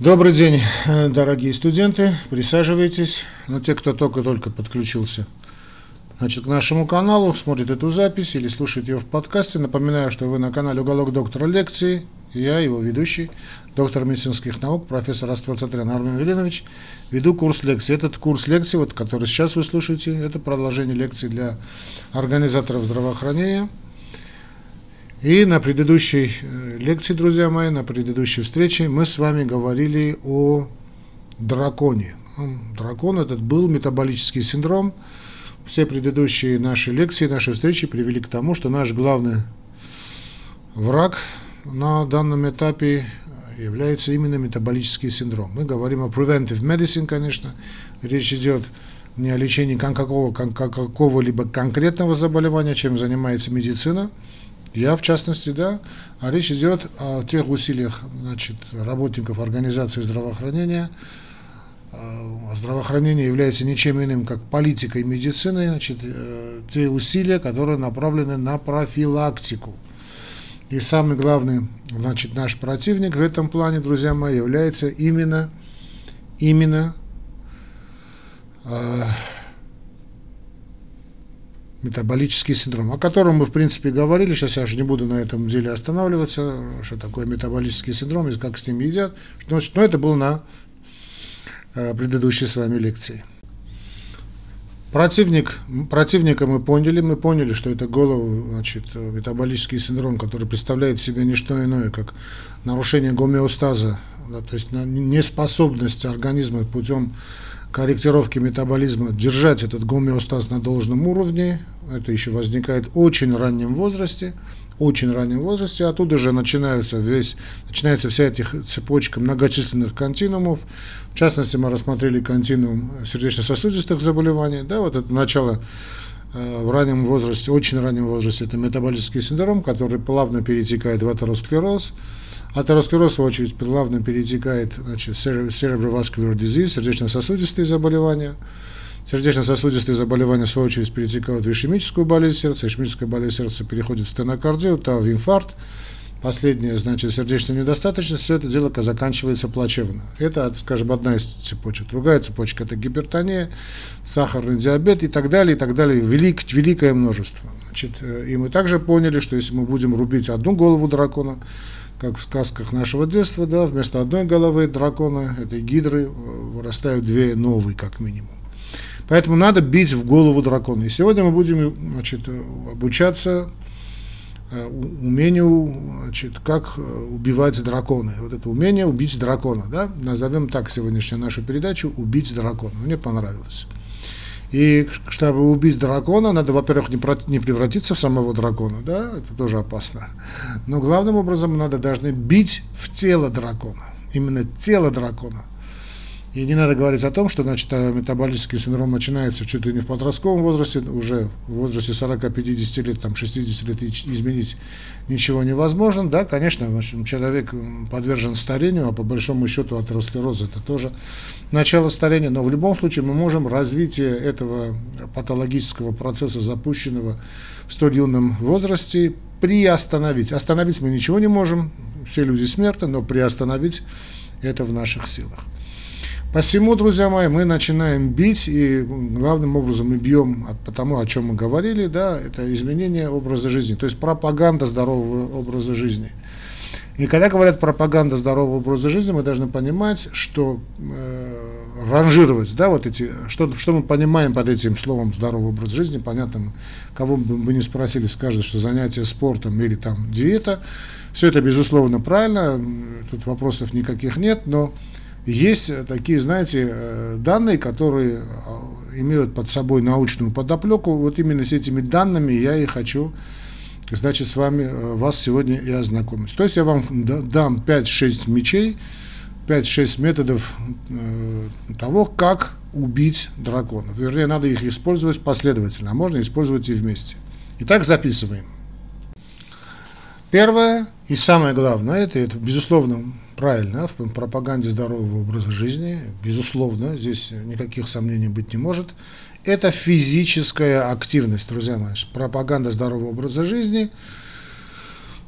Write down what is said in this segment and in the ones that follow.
Добрый день, дорогие студенты, присаживайтесь. Ну, те, кто только-только подключился значит, к нашему каналу, смотрит эту запись или слушает ее в подкасте, напоминаю, что вы на канале «Уголок доктора лекции». Я, его ведущий, доктор медицинских наук, профессор Аствацатрян Армен Велинович, веду курс лекций. Этот курс лекций, вот, который сейчас вы слушаете, это продолжение лекций для организаторов здравоохранения – и на предыдущей э, лекции, друзья мои, на предыдущей встрече мы с вами говорили о драконе. Дракон этот был метаболический синдром. Все предыдущие наши лекции, наши встречи привели к тому, что наш главный враг на данном этапе является именно метаболический синдром. Мы говорим о preventive medicine, конечно. Речь идет не о лечении какого, какого-либо конкретного заболевания, чем занимается медицина – я, в частности, да. А речь идет о тех усилиях значит, работников организации здравоохранения. А здравоохранение является ничем иным, как политикой медицины, значит, э, те усилия, которые направлены на профилактику. И самый главный, значит, наш противник в этом плане, друзья мои, является именно, именно э, метаболический синдром, о котором мы, в принципе, говорили. Сейчас я же не буду на этом деле останавливаться, что такое метаболический синдром и как с ним едят. Но, но это было на э, предыдущей с вами лекции. Противник, противника мы поняли, мы поняли, что это голову, значит, метаболический синдром, который представляет себе не что иное, как нарушение гомеостаза, да, то есть неспособность организма путем корректировки метаболизма держать этот гомеостаз на должном уровне. Это еще возникает в очень раннем возрасте. Очень раннем возрасте. Оттуда же начинаются весь, начинается вся эта цепочка многочисленных континуумов. В частности, мы рассмотрели континуум сердечно-сосудистых заболеваний. Да, вот это начало э, в раннем возрасте, очень раннем возрасте, это метаболический синдром, который плавно перетекает в атеросклероз. Атеросклероз, в очередь, плавно перетекает значит, cerebrovascular disease, сердечно-сосудистые заболевания. Сердечно-сосудистые заболевания, в свою очередь, перетекают в ишемическую болезнь сердца, ишемическая болезнь сердца переходит в стенокардию, то в инфаркт, последнее, значит, сердечная недостаточность, все это дело заканчивается плачевно. Это, скажем, одна из цепочек. Другая цепочка – это гипертония, сахарный диабет и так далее, и так далее. Велик, великое множество. Значит, э, и мы также поняли, что если мы будем рубить одну голову дракона, как в сказках нашего детства, да, вместо одной головы дракона, этой гидры, э, вырастают две новые, как минимум. Поэтому надо бить в голову дракона. И сегодня мы будем значит, обучаться э, умению, значит, как э, убивать дракона. Вот это умение убить дракона, да, назовем так сегодняшнюю нашу передачу «Убить дракона». Мне понравилось. И чтобы убить дракона, надо, во-первых, не, не превратиться в самого дракона, да, это тоже опасно. Но главным образом надо должны бить в тело дракона, именно тело дракона. И не надо говорить о том, что значит, э, метаболический синдром начинается чуть ли не в подростковом возрасте, уже в возрасте 40-50 лет, там, 60 лет изменить ничего невозможно. Да, конечно, общем, человек подвержен старению, а по большому счету атеросклероз это тоже начало старения. Но в любом случае мы можем развитие этого патологического процесса, запущенного в столь юном возрасте, приостановить. Остановить мы ничего не можем, все люди смертны, но приостановить это в наших силах. Посему, друзья мои, мы начинаем бить, и главным образом мы бьем по тому, о чем мы говорили, да, это изменение образа жизни, то есть пропаганда здорового образа жизни. И когда говорят пропаганда здорового образа жизни, мы должны понимать, что э, ранжировать, да, вот эти, что, что мы понимаем под этим словом здоровый образ жизни, понятно, кого бы вы не спросили, скажет, что занятие спортом или там диета, все это безусловно правильно, тут вопросов никаких нет, но есть такие, знаете, э, данные, которые э, имеют под собой научную подоплеку. Вот именно с этими данными я и хочу, значит, с вами, э, вас сегодня и ознакомить. То есть я вам дам 5-6 мечей, 5-6 методов того, как убить драконов. Вернее, надо их использовать последовательно, а можно использовать и вместе. Итак, записываем. Первое и самое главное, это, это безусловно, правильно, в пропаганде здорового образа жизни, безусловно, здесь никаких сомнений быть не может. Это физическая активность, друзья мои. Пропаганда здорового образа жизни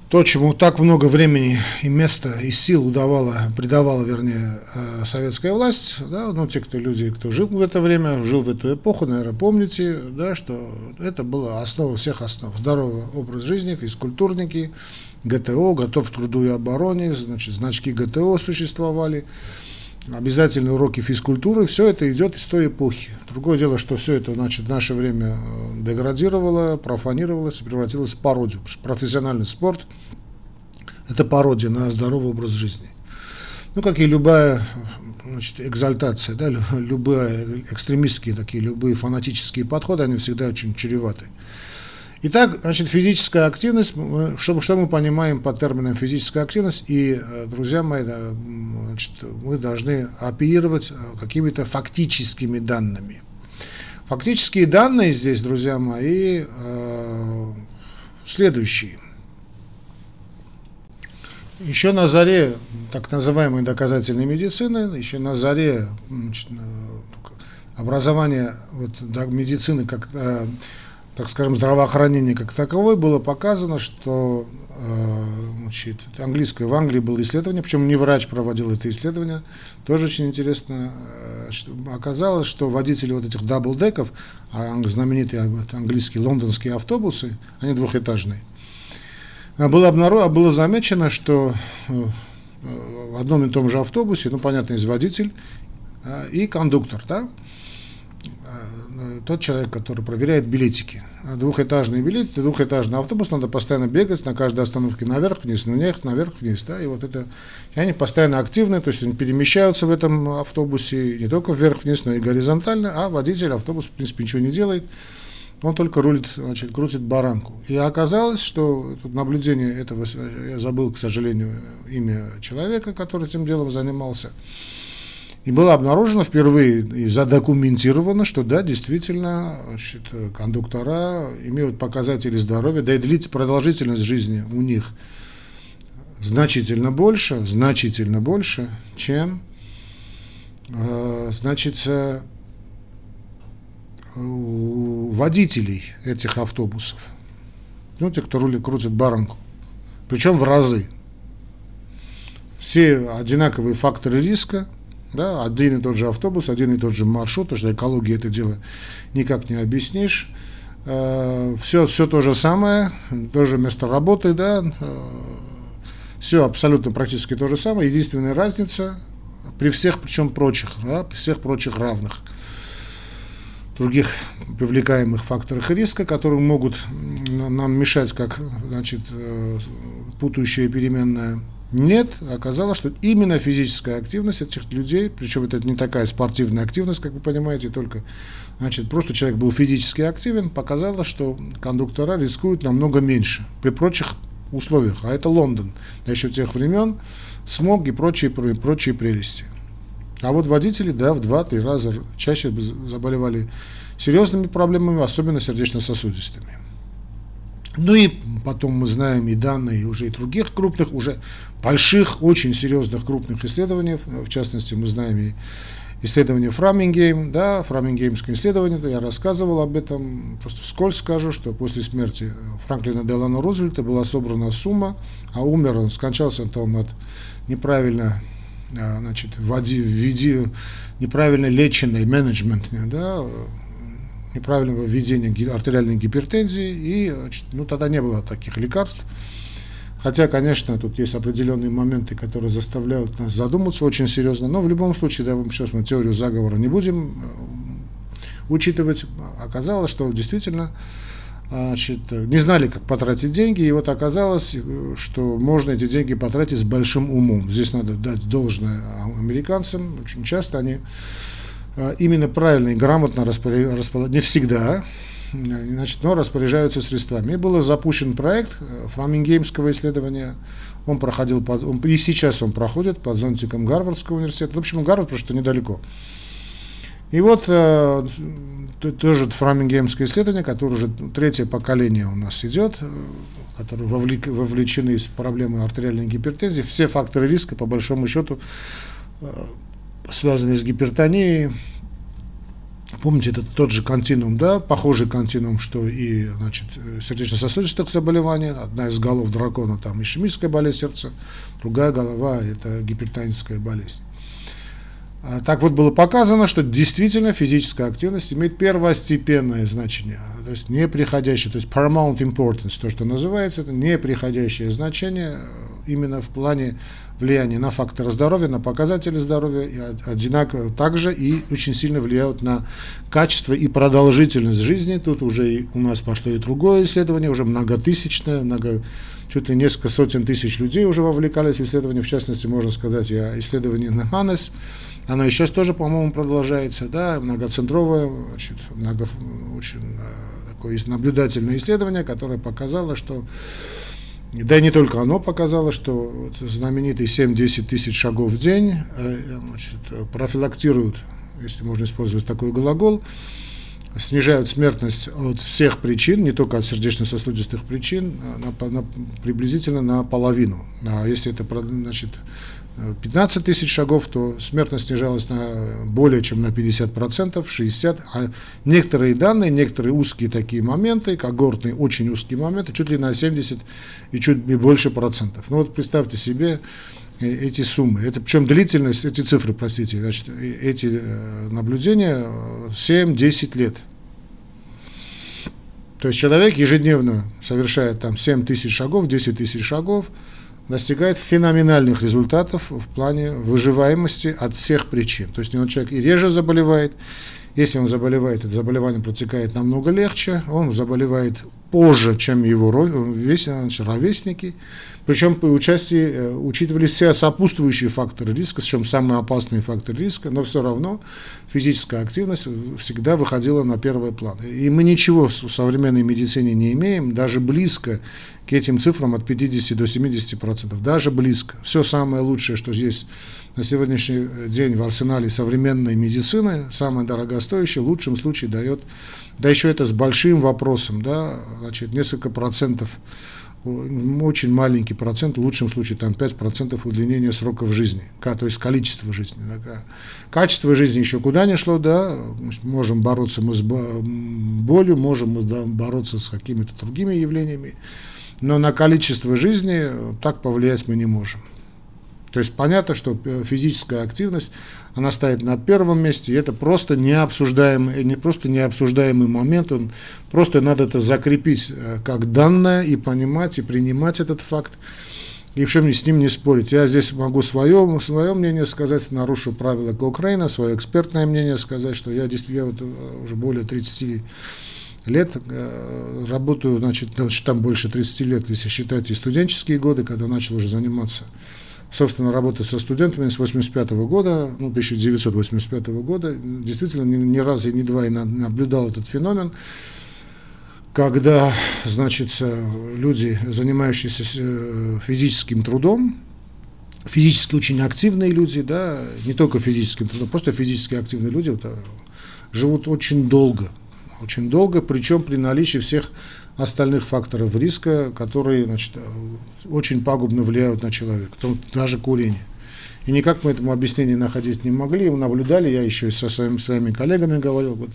то, чему так много времени и места и сил удавала, придавала, вернее, э, советская власть, да, ну, те, кто люди, кто жил в это время, жил в эту эпоху, наверное, помните, да, что это была основа всех основ. Здоровый образ жизни, физкультурники, ГТО, готов к труду и обороне, значит, значки ГТО существовали, обязательные уроки физкультуры, все это идет из той эпохи. Другое дело, что все это, значит, в наше время э, деградировало, профанировалось и превратилось в пародию. Профессиональный спорт – это пародия на здоровый образ жизни. Ну, как и любая значит, экзальтация, да, любые экстремистские такие, любые фанатические подходы, они всегда очень чреваты. Итак, значит, физическая активность, что, что мы понимаем под термином физическая активность, и, э, друзья мои, значит, мы должны оперировать э, какими-то фактическими данными. Фактические данные здесь, друзья мои, э, следующие. Еще на заре так называемой доказательной медицины, еще на заре значит, образования вот, медицины как так скажем, здравоохранения как таковой, было показано, что э, значит, английское в Англии было исследование, причем не врач проводил это исследование, тоже очень интересно. Э, что оказалось, что водители вот этих даблдеков, а знаменитые английские лондонские автобусы, они двухэтажные, а было, обнаружено, было замечено, что в одном и том же автобусе, ну, понятно, есть водитель и кондуктор, да, Э, тот человек, который проверяет билетики. Двухэтажный билет, двухэтажный автобус, надо постоянно бегать на каждой остановке наверх-вниз, наверх, наверх-вниз. Да, и вот это, и они постоянно активны, то есть они перемещаются в этом автобусе не только вверх-вниз, но и горизонтально, а водитель автобус, в принципе, ничего не делает, он только рулит, значит, крутит баранку. И оказалось, что тут наблюдение этого, я забыл, к сожалению, имя человека, который этим делом занимался, и было обнаружено впервые и задокументировано, что да, действительно, значит, кондуктора имеют показатели здоровья, да и длительность, продолжительность жизни у них значительно больше, значительно больше, чем, э, значит, у водителей этих автобусов. Ну, те, кто рулит, крутит баранку. Причем в разы. Все одинаковые факторы риска, да, один и тот же автобус, один и тот же маршрут, потому что экология это дело никак не объяснишь. Все, э, все то же самое, тоже место работы, да, э, все абсолютно практически то же самое. Единственная разница при всех, причем прочих, да, при всех прочих равных других привлекаемых факторах риска, которые могут нам мешать, как значит, э, путающая переменная нет, оказалось, что именно физическая активность этих людей, причем это не такая спортивная активность, как вы понимаете, только, значит, просто человек был физически активен, показало, что кондуктора рискуют намного меньше при прочих условиях, а это Лондон, да еще тех времен, смог и прочие, прочие прелести. А вот водители, да, в 2-3 раза чаще заболевали серьезными проблемами, особенно сердечно-сосудистыми. Ну и потом мы знаем и данные уже и других крупных, уже больших, очень серьезных крупных исследований, в частности мы знаем и исследование Фрамингейм, да, Фрамингеймское исследование, я рассказывал об этом, просто вскользь скажу, что после смерти Франклина Делана Рузвельта была собрана сумма, а умер он, скончался он от неправильно а, значит, вводи, введи, неправильно леченный менеджмент, да, неправильного введения артериальной гипертензии, и ну, тогда не было таких лекарств. Хотя, конечно, тут есть определенные моменты, которые заставляют нас задуматься очень серьезно, но в любом случае, да, сейчас мы теорию заговора не будем э, учитывать. Оказалось, что действительно значит, не знали, как потратить деньги, и вот оказалось, что можно эти деньги потратить с большим умом. Здесь надо дать должное американцам, очень часто они а, именно правильно и грамотно распоряжаются, не всегда, значит, но распоряжаются средствами. И был запущен проект э, фламингеймского исследования, он проходил, под, он, и сейчас он проходит под зонтиком Гарвардского университета, в общем, Гарвард просто недалеко. И вот э, тоже фрамингеймское исследование, которое уже третье поколение у нас идет, э, которые вовлек, вовлечены в проблемы артериальной гипертензии, все факторы риска, по большому счету, э, связанные с гипертонией, Помните, это тот же континуум, да, похожий континуум, что и, значит, сердечно-сосудистых заболеваний. Одна из голов дракона там ишемическая болезнь сердца, другая голова – это гипертоническая болезнь. А так вот было показано, что действительно физическая активность имеет первостепенное значение, то есть неприходящее, то есть paramount importance, то, что называется, это неприходящее значение именно в плане влияние на факторы здоровья, на показатели здоровья, и одинаково также и очень сильно влияют на качество и продолжительность жизни. Тут уже и у нас пошло и другое исследование, уже многотысячное, много, чуть ли несколько сотен тысяч людей уже вовлекались в исследование, в частности, можно сказать, и исследование Наханес, оно и сейчас тоже, по-моему, продолжается, да, многоцентровое, значит, много, очень э, такое наблюдательное исследование, которое показало, что да и не только оно показало, что знаменитые 7-10 тысяч шагов в день э, значит, профилактируют, если можно использовать такой глагол, снижают смертность от всех причин, не только от сердечно-сосудистых причин, а на, на, приблизительно на половину. А если это значит, 15 тысяч шагов, то смертность снижалась на более чем на 50%, 60%, а некоторые данные, некоторые узкие такие моменты, когортные очень узкие моменты, чуть ли на 70 и чуть больше процентов. Ну вот представьте себе э, эти суммы, это причем длительность, эти цифры, простите, значит, э, эти э, наблюдения 7-10 лет. То есть человек ежедневно совершает там 7 тысяч шагов, 10 тысяч шагов, достигает феноменальных результатов в плане выживаемости от всех причин. То есть он человек и реже заболевает, если он заболевает, это заболевание протекает намного легче, он заболевает позже, чем его ровесники. Причем при участии э, учитывались все сопутствующие факторы риска, причем самые опасные факторы риска, но все равно физическая активность всегда выходила на первый план. И мы ничего в современной медицине не имеем, даже близко к этим цифрам от 50 до 70 процентов, даже близко. Все самое лучшее, что есть на сегодняшний день в арсенале современной медицины, самое дорогостоящее, в лучшем случае дает, да еще это с большим вопросом, да, значит, несколько процентов очень маленький процент, в лучшем случае там 5% удлинения сроков жизни, то есть количество жизни. Да. Качество жизни еще куда не шло, да, можем бороться мы с болью, можем мы бороться с какими-то другими явлениями, но на количество жизни так повлиять мы не можем. То есть понятно, что физическая активность, она стоит на первом месте, и это просто необсуждаемый, не просто необсуждаемый момент, он, просто надо это закрепить э, как данное и понимать, и принимать этот факт, и в чем с ним не спорить. Я здесь могу свое, свое мнение сказать, нарушу правила Кокрейна, свое экспертное мнение сказать, что я я вот э, уже более 30 лет э, работаю, значит, там больше 30 лет, если считать и студенческие годы, когда начал уже заниматься собственно, работать со студентами с 85 года, ну, 1985 года. Действительно, ни, ни разу и ни два и наблюдал этот феномен, когда, значит, люди, занимающиеся э, физическим трудом, физически очень активные люди, да, не только физическим трудом, просто физически активные люди вот, э, живут очень долго, очень долго, причем при наличии всех остальных факторов риска, которые значит, очень пагубно влияют на человека, даже курение. И никак мы этому объяснение находить не могли, мы наблюдали, я еще и со своими, своими коллегами говорил, вот,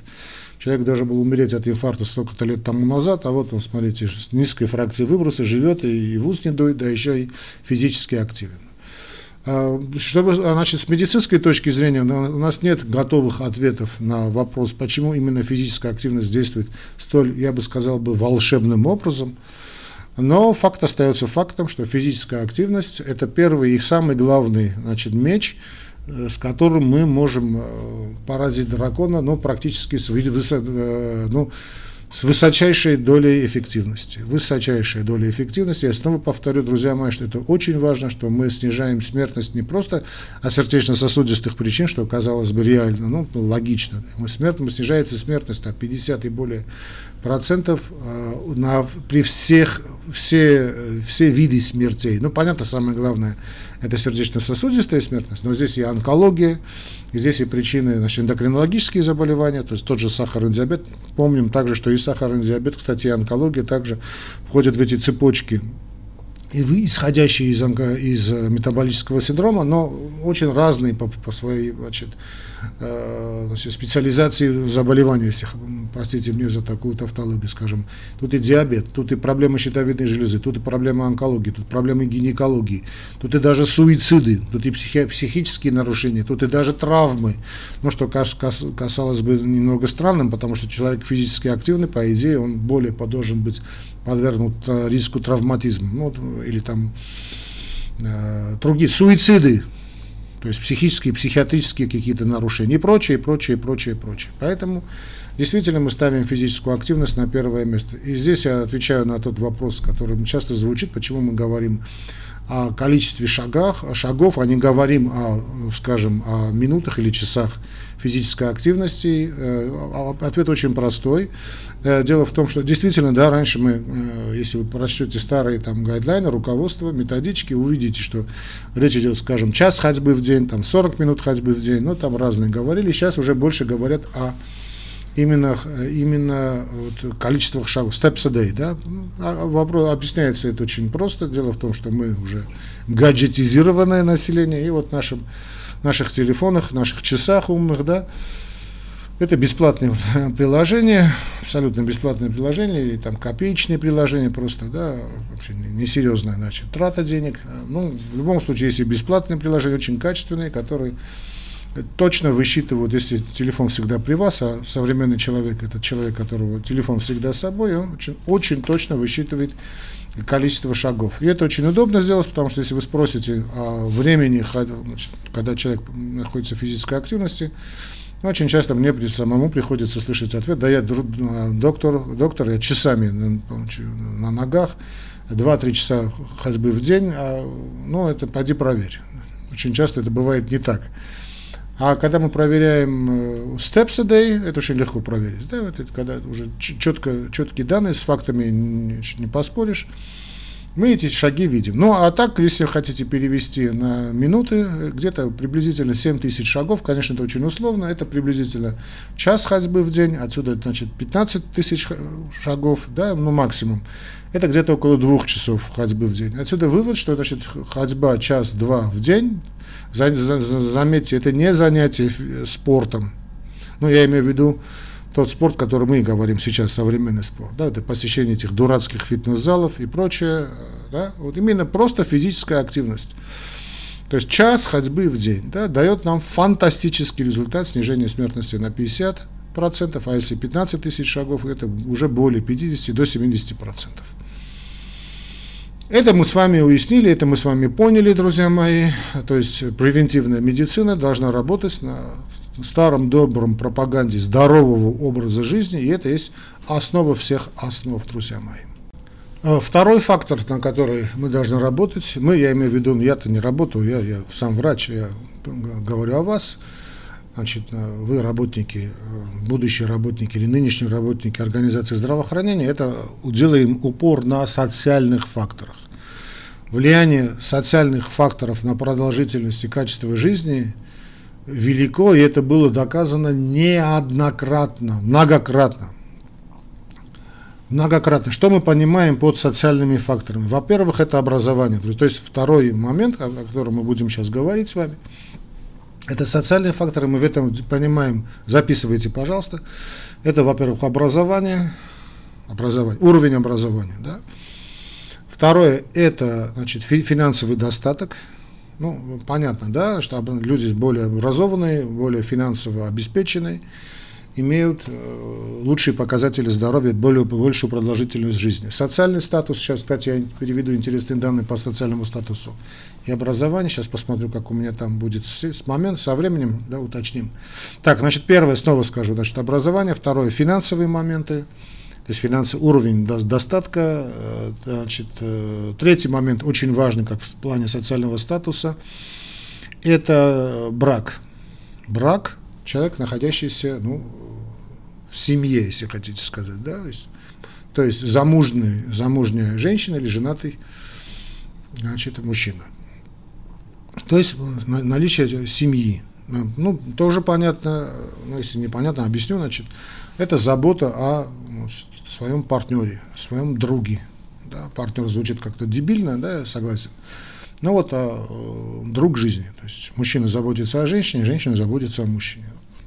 человек даже был умереть от инфаркта столько-то лет тому назад, а вот он, смотрите, с низкой фракцией выброса живет и, и в ус не дует, да еще и физически активен. А, чтобы, а, значит, с медицинской точки зрения у нас нет готовых ответов на вопрос, почему именно физическая активность действует столь, я бы сказал, бы волшебным образом. Но факт остается фактом, что физическая активность – это первый и самый главный значит, меч, э, с которым мы можем э, поразить дракона, но практически с, э, ну, с высочайшей долей эффективности. Высочайшая доля эффективности. Я снова повторю, друзья мои, что это очень важно, что мы снижаем смертность не просто от сердечно-сосудистых причин, что казалось бы реально, ну, ну логично. Мы смертность, снижается смертность на 50 и более процентов э, на, при всех, все, все виды смертей. Ну, понятно, самое главное, это сердечно-сосудистая смертность, но здесь и онкология, и здесь и причины значит, эндокринологические заболевания, то есть тот же сахарный диабет. Помним также, что и сахарный диабет, кстати, и онкология также входят в эти цепочки и вы, исходящие из, из э, метаболического синдрома, но очень разные по, по своей значит, значит, специализации заболеваний, если, простите мне за такую тавтологию, скажем. Тут и диабет, тут и проблемы щитовидной железы, тут и проблемы онкологии, тут проблемы гинекологии, тут и даже суициды, тут и психи, психические нарушения, тут и даже травмы. Ну, что кас, касалось бы немного странным, потому что человек физически активный, по идее, он более должен быть подвергнут э, риску травматизма, ну, или там э, другие суициды, то есть психические, психиатрические какие-то нарушения и прочее, и прочее, и прочее, и прочее. Поэтому действительно мы ставим физическую активность на первое место. И здесь я отвечаю на тот вопрос, который часто звучит, почему мы говорим о количестве шагах, шагов, а не говорим о, скажем, о минутах или часах физической активности. Э, а, ответ очень простой. Э, дело в том, что действительно, да, раньше мы, э, если вы прочтете старые там гайдлайны, руководства, методички, увидите, что речь идет, скажем, час ходьбы в день, там 40 минут ходьбы в день, ну там разные говорили. Сейчас уже больше говорят о именно, именно вот количествах шагов, steps a day, да, а вопрос, объясняется это очень просто, дело в том, что мы уже гаджетизированное население, и вот в нашем, наших телефонах, наших часах умных, да, это бесплатное приложение, абсолютно бесплатное приложение, или там копеечные приложения просто, да, вообще несерьезная, значит, трата денег. Ну, в любом случае, если бесплатные приложения, очень качественные, которые точно высчитывают, если телефон всегда при вас, а современный человек, это человек, которого телефон всегда с собой, он очень, очень точно высчитывает количество шагов. И это очень удобно сделать, потому что если вы спросите о времени, значит, когда человек находится в физической активности, очень часто мне самому приходится слышать ответ, да я доктор, доктор, я часами на, ногах, 2-3 часа ходьбы в день, а, ну это поди проверь. Очень часто это бывает не так. А когда мы проверяем э, steps a day, это очень легко проверить. Да, вот это когда уже четко, четкие данные, с фактами не, не поспоришь. Мы эти шаги видим. Ну, а так, если хотите перевести на минуты, где-то приблизительно 7 тысяч шагов, конечно, это очень условно, это приблизительно час ходьбы в день, отсюда, значит, 15 тысяч шагов, да, ну, максимум. Это где-то около двух часов ходьбы в день. Отсюда вывод, что, значит, ходьба час-два в день, за, за, заметьте, это не занятие спортом. Ну, я имею в виду тот спорт, который мы говорим сейчас, современный спорт. Да, это посещение этих дурацких фитнес-залов и прочее. Да, вот именно просто физическая активность. То есть час ходьбы в день да, дает нам фантастический результат снижения смертности на 50%, а если 15 тысяч шагов, это уже более 50 до 70%. Это мы с вами уяснили, это мы с вами поняли, друзья мои. То есть превентивная медицина должна работать на старом добром пропаганде здорового образа жизни, и это есть основа всех основ, друзья мои. А второй фактор, на который мы должны работать, мы, я имею в виду, я-то не работаю, я, я сам врач, я говорю о вас, значит, вы работники, будущие работники или нынешние работники организации здравоохранения, это делаем упор на социальных факторах влияние социальных факторов на продолжительность и качество жизни велико, и это было доказано неоднократно, многократно. Многократно. Что мы понимаем под социальными факторами? Во-первых, это образование. То есть второй момент, о котором мы будем сейчас говорить с вами, это социальные факторы, мы в этом понимаем, записывайте, пожалуйста. Это, во-первых, образование, образование, уровень образования, да, Второе – это значит, финансовый достаток. Ну, понятно, да, что люди более образованные, более финансово обеспеченные, имеют э, лучшие показатели здоровья, более, большую продолжительность жизни. Социальный статус, сейчас, кстати, я переведу интересные данные по социальному статусу и образованию, сейчас посмотрю, как у меня там будет с момент, со временем, да, уточним. Так, значит, первое, снова скажу, значит, образование, второе, финансовые моменты, то есть финансовый уровень достатка. Э, значит, э, третий момент, очень важный, как в плане социального статуса, это брак. Брак, человек, находящийся ну, в семье, если хотите сказать, да, то есть, то есть замужный, замужняя женщина или женатый значит, мужчина. То есть э, наличие семьи. Ну, тоже понятно, ну, если непонятно, объясню, значит, это забота о значит, своем партнере, своем друге. Да? Партнер звучит как-то дебильно, да, я согласен. Но вот а, друг жизни. То есть мужчина заботится о женщине, женщина заботится о мужчине.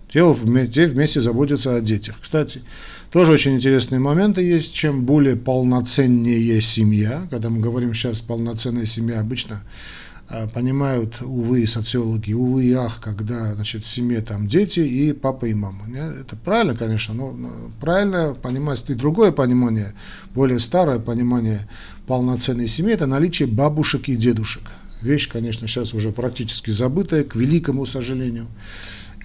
Те, те вместе заботятся о детях. Кстати, тоже очень интересные моменты есть. Чем более полноценнее семья, когда мы говорим сейчас полноценная семья, обычно понимают, увы, социологи, увы и ах, когда значит, в семье там дети и папа и мама. Это правильно, конечно, но правильно понимать и другое понимание, более старое понимание полноценной семьи, это наличие бабушек и дедушек. Вещь, конечно, сейчас уже практически забытая, к великому сожалению.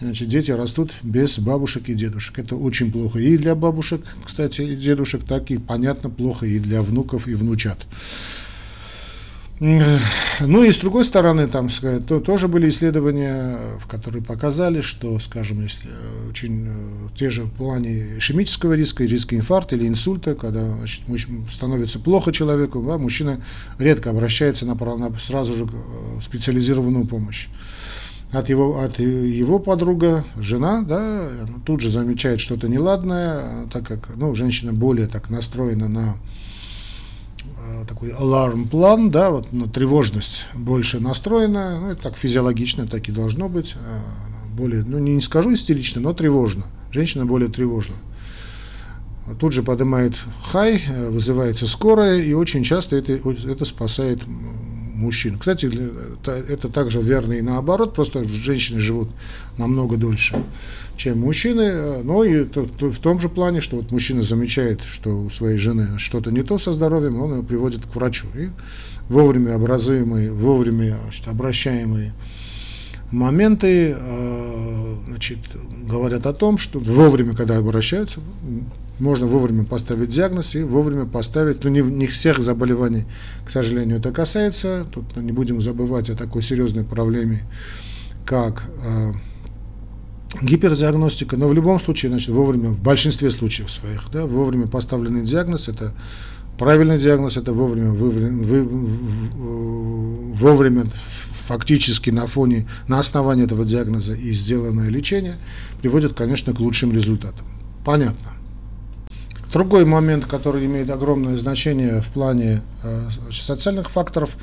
Значит, дети растут без бабушек и дедушек. Это очень плохо и для бабушек, кстати, и дедушек, так и, понятно, плохо и для внуков и внучат. Ну и с другой стороны, там то, тоже были исследования, в которые показали, что, скажем, если э, очень э, те же в плане ишемического риска, риска инфаркта или инсульта, когда значит, становится плохо человеку, да, мужчина редко обращается на, на сразу же э, специализированную помощь. От его, от его подруга, жена, да, тут же замечает что-то неладное, так как ну, женщина более так настроена на такой аларм-план, да, вот ну, тревожность больше настроена, ну, это так физиологично, так и должно быть, э, более, ну, не, не скажу истерично, но тревожно, женщина более тревожна. Тут же поднимает хай, э, вызывается скорая, и очень часто это, это спасает мужчин. Кстати, это, также верно и наоборот, просто женщины живут намного дольше чем мужчины, э, но и в том же плане, что вот мужчина замечает, что у своей жены что-то не то со здоровьем, он ее приводит к врачу. И вовремя образуемые, вовремя значит, обращаемые моменты э, значит, говорят о том, что вовремя, когда обращаются, можно вовремя поставить диагноз и вовремя поставить, ну не, не всех заболеваний, к сожалению, это касается, тут не будем забывать о такой серьезной проблеме, как э, гипердиагностика, но в любом случае, значит, вовремя, в большинстве случаев своих, да, вовремя поставленный диагноз, это правильный диагноз, это вовремя, вовремя, вовремя фактически на фоне, на основании этого диагноза и сделанное лечение приводит, конечно, к лучшим результатам. Понятно. Другой момент, который имеет огромное значение в плане э, социальных факторов,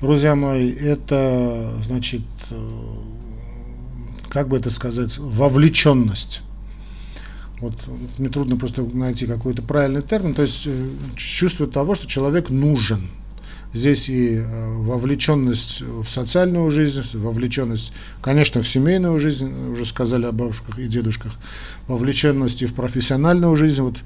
друзья мои, это, значит, э, как бы это сказать, вовлеченность. Вот мне трудно просто найти какой-то правильный термин, то есть э, чувство того, что человек нужен. Здесь и э, вовлеченность в социальную жизнь, вовлеченность, конечно, в семейную жизнь, уже сказали о бабушках и дедушках, вовлеченность и в профессиональную жизнь. Вот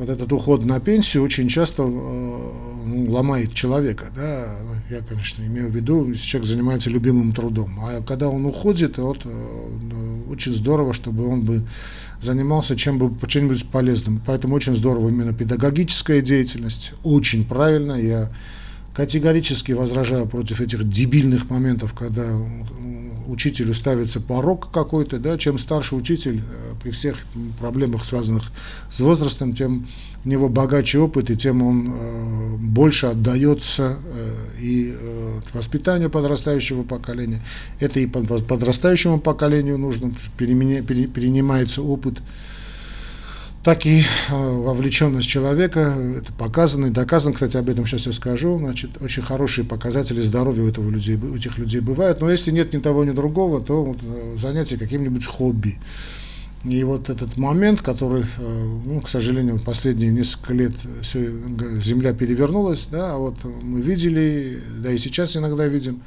вот этот уход на пенсию очень часто э, ну, ломает человека. Да? Я, конечно, имею в виду, если человек занимается любимым трудом. А когда он уходит, вот, э, очень здорово, чтобы он бы занимался чем бы, чем-нибудь полезным. Поэтому очень здорово именно педагогическая деятельность. Очень правильно. Я категорически возражаю против этих дебильных моментов, когда учителю ставится порог какой-то, да, чем старше учитель э, при всех проблемах, связанных с возрастом, тем у него богаче опыт, и тем он э, больше отдается э, и э, воспитанию подрастающего поколения. Это и подрастающему поколению нужно, перенимается опыт так и э, вовлеченность человека, это показано и доказано, кстати, об этом сейчас я скажу, значит, очень хорошие показатели здоровья у, этого людей, у этих людей бывают, но если нет ни того, ни другого, то вот, э, занятие каким-нибудь хобби. И вот этот момент, который, э, ну, к сожалению, последние несколько лет все, Земля перевернулась, да, а вот мы видели, да и сейчас иногда видим,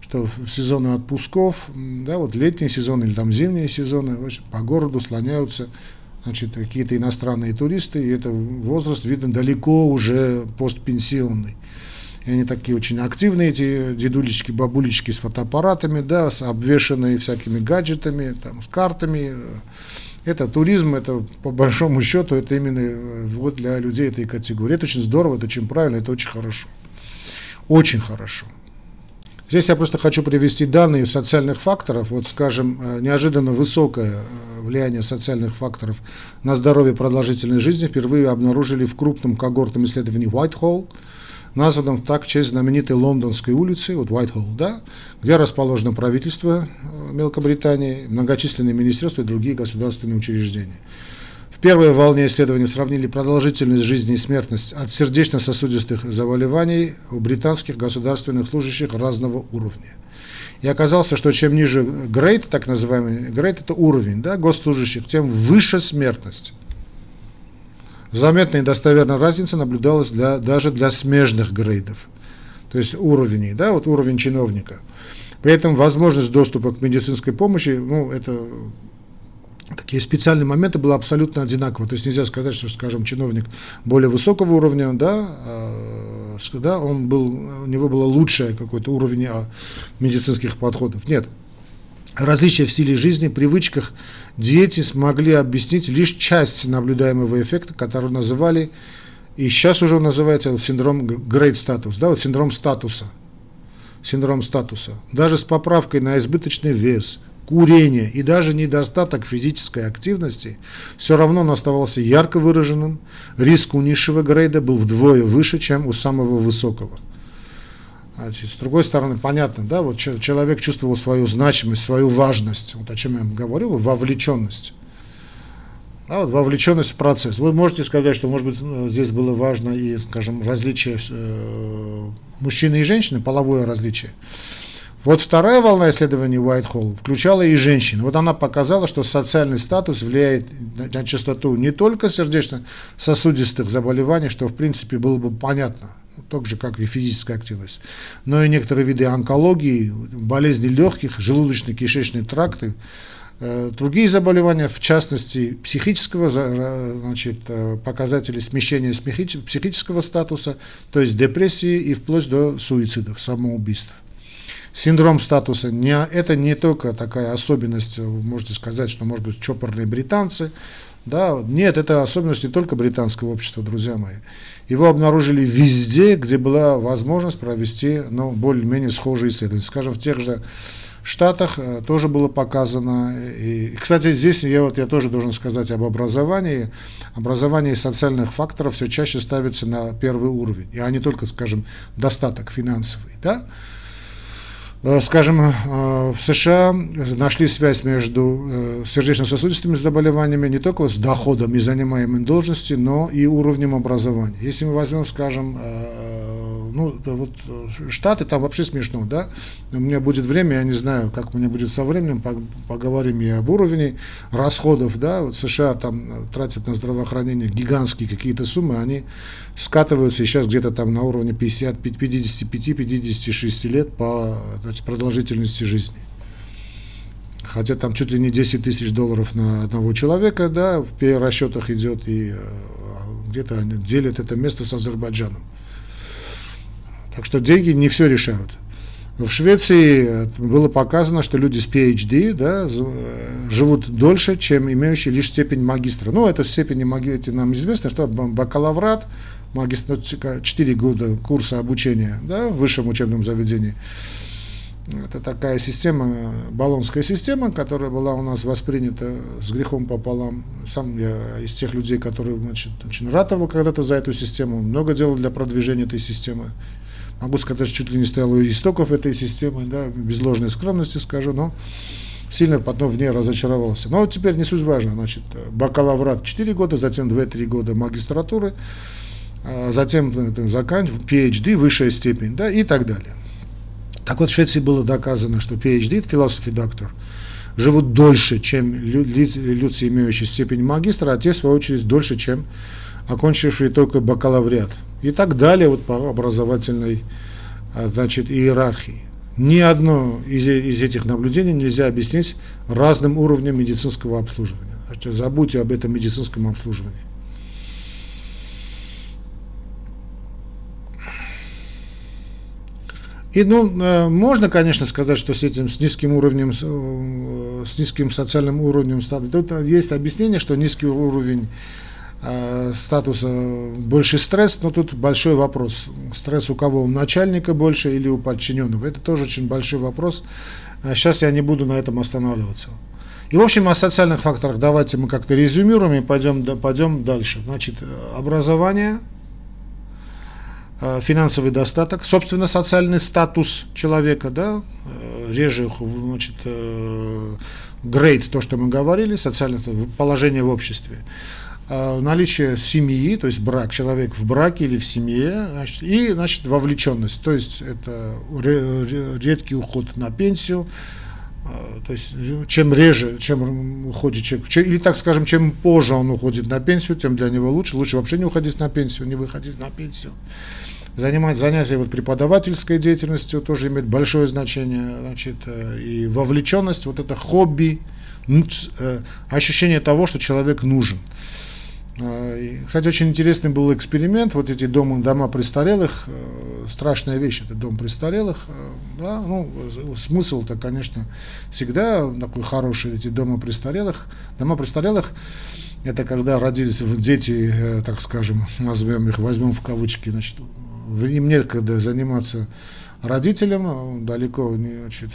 что в сезоны отпусков, да, вот летний сезон или там зимние сезоны, по городу слоняются значит, какие-то иностранные туристы, и это возраст, видно, далеко уже постпенсионный. И они такие очень активные, эти дедулечки, бабулечки с фотоаппаратами, да, с обвешанные всякими гаджетами, там, с картами. Это туризм, это по большому счету, это именно э, вот для людей этой категории. Это очень здорово, это очень правильно, это очень хорошо. Очень хорошо. Здесь я просто хочу привести данные социальных факторов. Вот, скажем, э, неожиданно высокое э, влияние социальных факторов на здоровье и продолжительность жизни впервые обнаружили в крупном когортном исследовании Whitehall, названном так в честь знаменитой лондонской улицы, вот Whitehall, да, где расположено правительство э, Мелкобритании, многочисленные министерства и другие государственные учреждения. В первой волне исследований сравнили продолжительность жизни и смертность от сердечно-сосудистых заболеваний у британских государственных служащих разного уровня. И оказалось, что чем ниже грейд, так называемый грейд, это уровень да, госслужащих, тем выше смертность. Заметная и достоверная разница наблюдалась для, даже для смежных грейдов, то есть уровней, да, вот уровень чиновника. При этом возможность доступа к медицинской помощи, ну, это такие специальные моменты было абсолютно одинаково. То есть нельзя сказать, что, скажем, чиновник более высокого уровня, да, а, да он был, у него было лучшее какой-то уровень а, медицинских подходов. Нет. Различия в стиле жизни, привычках, диете смогли объяснить лишь часть наблюдаемого эффекта, который называли, и сейчас уже он называется синдром great status, да, вот синдром статуса. Синдром статуса. Даже с поправкой на избыточный вес, курение и даже недостаток физической активности все равно он оставался ярко выраженным, риск у низшего грейда был вдвое выше, чем у самого высокого. Значит, с другой стороны, понятно, да, вот человек чувствовал свою значимость, свою важность, вот о чем я говорил, вовлеченность. Да, вот вовлеченность в процесс. Вы можете сказать, что, может быть, здесь было важно и, скажем, различие э, мужчины и женщины, половое различие. Вот вторая волна исследований Уайтхолл включала и женщин. Вот она показала, что социальный статус влияет на частоту не только сердечно-сосудистых заболеваний, что в принципе было бы понятно, так же как и физическая активность, но и некоторые виды онкологии, болезни легких, желудочно-кишечные тракты, э, другие заболевания, в частности психического, значит, э, показатели смещения психического статуса, то есть депрессии и вплоть до суицидов, самоубийств. Синдром статуса не, это не только такая особенность, вы можете сказать, что может быть чопорные британцы. Да, нет, это особенность не только британского общества, друзья мои. Его обнаружили везде, где была возможность провести ну, более-менее схожие исследования. Скажем, в тех же Штатах э, тоже было показано. И, кстати, здесь я, вот, я тоже должен сказать об образовании. Образование социальных факторов все чаще ставится на первый уровень, а не только, скажем, достаток финансовый. Да? Э, скажем, э, в США нашли связь между э, сердечно-сосудистыми заболеваниями не только с доходом и занимаемой должности, но и уровнем образования. Если мы возьмем, скажем, ну, вот Штаты, там вообще смешно, да, у меня будет время, я не знаю, как у меня будет со временем, поговорим и об уровне расходов, да, вот США там тратят на здравоохранение гигантские какие-то суммы, они скатываются сейчас где-то там на уровне 50, 55-56 лет по значит, продолжительности жизни. Хотя там чуть ли не 10 тысяч долларов на одного человека, да, в расчетах идет, и э, где-то они делят это место с Азербайджаном. Так что деньги не все решают. В Швеции э, было показано, что люди с PhD да, э, живут дольше, чем имеющие лишь степень магистра. Ну, это степени магистра нам известно, что бакалаврат, магистр, 4 года курса обучения да, в высшем учебном заведении. Это такая система, баллонская система, которая была у нас воспринята с грехом пополам. Сам я из тех людей, которые значит, очень ратовал когда-то за эту систему, много делал для продвижения этой системы. Могу сказать, чуть ли не стоял у истоков этой системы, да, без ложной скромности скажу, но сильно потом в ней разочаровался. Но теперь не суть важно, значит, бакалаврат 4 года, затем 2-3 года магистратуры, затем заканчивать PhD, высшая степень, да, и так далее. Так вот, в Швеции было доказано, что PhD, philosophy doctor, живут дольше, чем люди, имеющие степень магистра, а те, в свою очередь, дольше, чем окончившие только бакалавриат. И так далее вот по образовательной а, значит, иерархии. Ни одно из, из этих наблюдений нельзя объяснить разным уровнем медицинского обслуживания. Значит, забудьте об этом медицинском обслуживании. И ну, э, можно, конечно, сказать, что с этим с низким уровнем, с э, низким социальным уровнем статуса, тут есть объяснение, что низкий уровень э, статуса больше стресс, но тут большой вопрос. Стресс у кого? У начальника больше или у подчиненного? Это тоже очень большой вопрос. Сейчас я не буду на этом останавливаться. И, в общем, о социальных факторах давайте мы как-то резюмируем и пойдем, пойдем дальше. Значит, образование – финансовый достаток, собственно, социальный статус человека, да, э, реже, значит, грейд, то, что мы говорили, социальное положение в обществе. э, наличие семьи, то есть брак, человек в браке или в семье, значит, и значит, вовлеченность, то есть это редкий уход на пенсию, э, то есть чем реже, чем уходит человек, чем, или так скажем, чем позже он уходит на пенсию, тем для него лучше. Лучше вообще не уходить на пенсию, не выходить на пенсию. Занимать занятия вот преподавательской деятельностью тоже имеет большое значение, значит, э, и вовлеченность, вот это хобби, э, ощущение того, что человек нужен. Э, кстати, очень интересный был эксперимент, вот эти дома, дома престарелых, страшная вещь, это дом престарелых, да, ну, смысл-то, конечно, всегда такой хороший, эти дома престарелых, дома престарелых, это когда родились дети, так скажем, назовем их, возьмем в кавычки, значит, им некогда заниматься родителям, а далеко не, значит,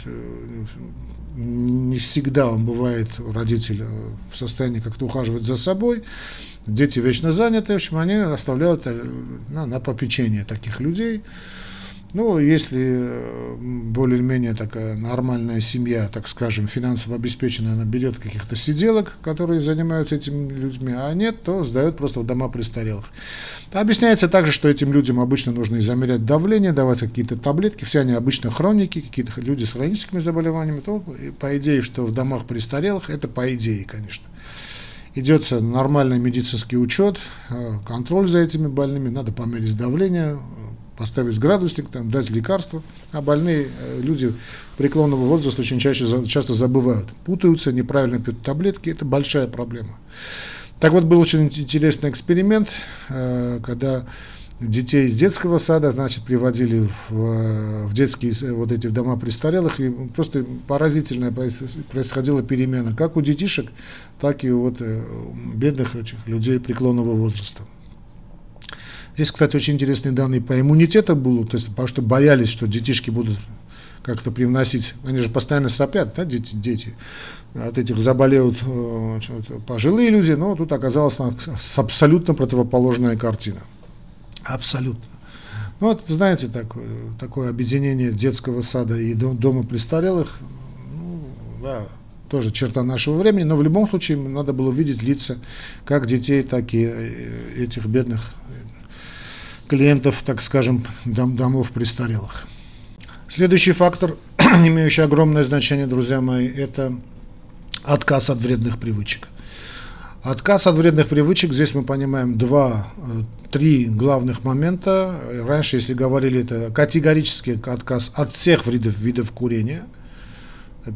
не всегда он бывает, родитель, в состоянии как-то ухаживать за собой. Дети вечно заняты, в общем, они оставляют э, на, на попечение таких людей. Ну, если э, более-менее такая нормальная семья, так скажем, финансово обеспеченная, она берет каких-то сиделок, которые занимаются этими людьми, а нет, то сдает просто в дома престарелых. Объясняется также, что этим людям обычно нужно измерять давление, давать какие-то таблетки, все они обычно хроники, какие-то люди с хроническими заболеваниями, то по идее, что в домах престарелых, это по идее, конечно. Идется нормальный медицинский учет, э, контроль за этими больными, надо померить давление, поставить градусник, там, дать лекарства, а больные э, люди преклонного возраста очень чаще, часто забывают, путаются, неправильно пьют таблетки, это большая проблема. Так вот, был очень интересный эксперимент, э, когда детей из детского сада, значит, приводили в, э, в детские вот эти в дома престарелых, и просто поразительная происходила перемена, как у детишек, так и вот бедных этих людей преклонного возраста. Здесь, кстати, очень интересные данные по иммунитету будут, то есть, потому что боялись, что детишки будут как-то привносить, они же постоянно сопят, да, дети, дети, от этих заболеют э, пожилые люди, но тут оказалась абсолютно противоположная картина. Абсолютно. Ну, вот, знаете, такое, такое объединение детского сада и дома престарелых, ну, да, тоже черта нашего времени, но в любом случае надо было видеть лица как детей, так и э, этих бедных клиентов, так скажем, дом, домов престарелых. Следующий фактор, имеющий огромное значение, друзья мои, это отказ от вредных привычек. Отказ от вредных привычек, здесь мы понимаем два, э, три главных момента. Раньше, если говорили, это категорический отказ от всех видов, видов курения,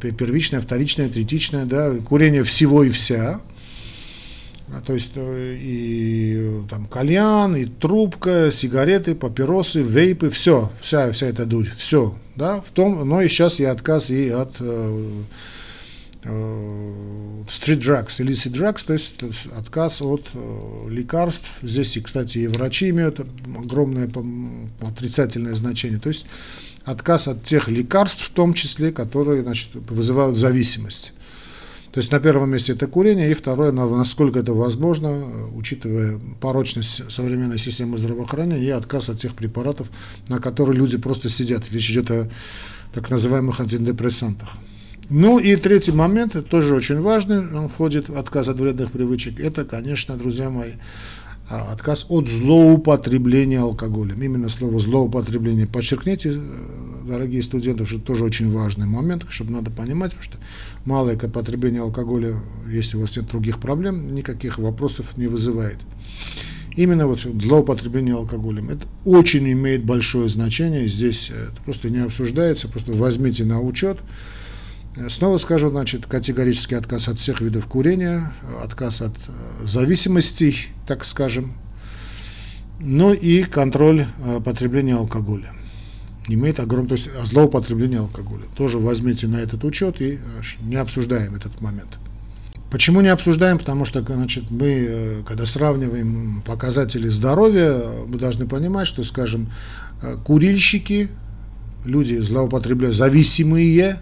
первичное, вторичное, третичное, да, курение всего и вся – а, то есть э, и там кальян, и трубка, сигареты, папиросы, вейпы, все, вся, вся эта дурь, все, да, в том, но и сейчас я отказ и от э, э, street drugs, illicit drugs, то есть отказ от э, лекарств. Здесь, кстати, и врачи имеют огромное отрицательное значение. То есть отказ от тех лекарств, в том числе, которые значит, вызывают зависимость. То есть на первом месте это курение, и второе, насколько это возможно, учитывая порочность современной системы здравоохранения и отказ от тех препаратов, на которые люди просто сидят. Речь идет о так называемых антидепрессантах. Ну и третий момент, тоже очень важный, он входит в отказ от вредных привычек, это, конечно, друзья мои, а, отказ от злоупотребления алкоголем. Именно слово злоупотребление подчеркните, э, дорогие студенты, что это тоже очень важный момент, чтобы надо понимать, потому что малое потребление алкоголя, если у вас нет других проблем, никаких вопросов не вызывает. Именно вот злоупотребление алкоголем. Это очень имеет большое значение, здесь это просто не обсуждается, просто возьмите на учет. Снова скажу, значит, категорический отказ от всех видов курения, отказ от э, зависимостей, так скажем, ну и контроль э, потребления алкоголя. Имеет огромное, то есть злоупотребление алкоголя. Тоже возьмите на этот учет и э, не обсуждаем этот момент. Почему не обсуждаем? Потому что значит, мы, когда сравниваем показатели здоровья, мы должны понимать, что, скажем, курильщики, люди злоупотребляют, зависимые,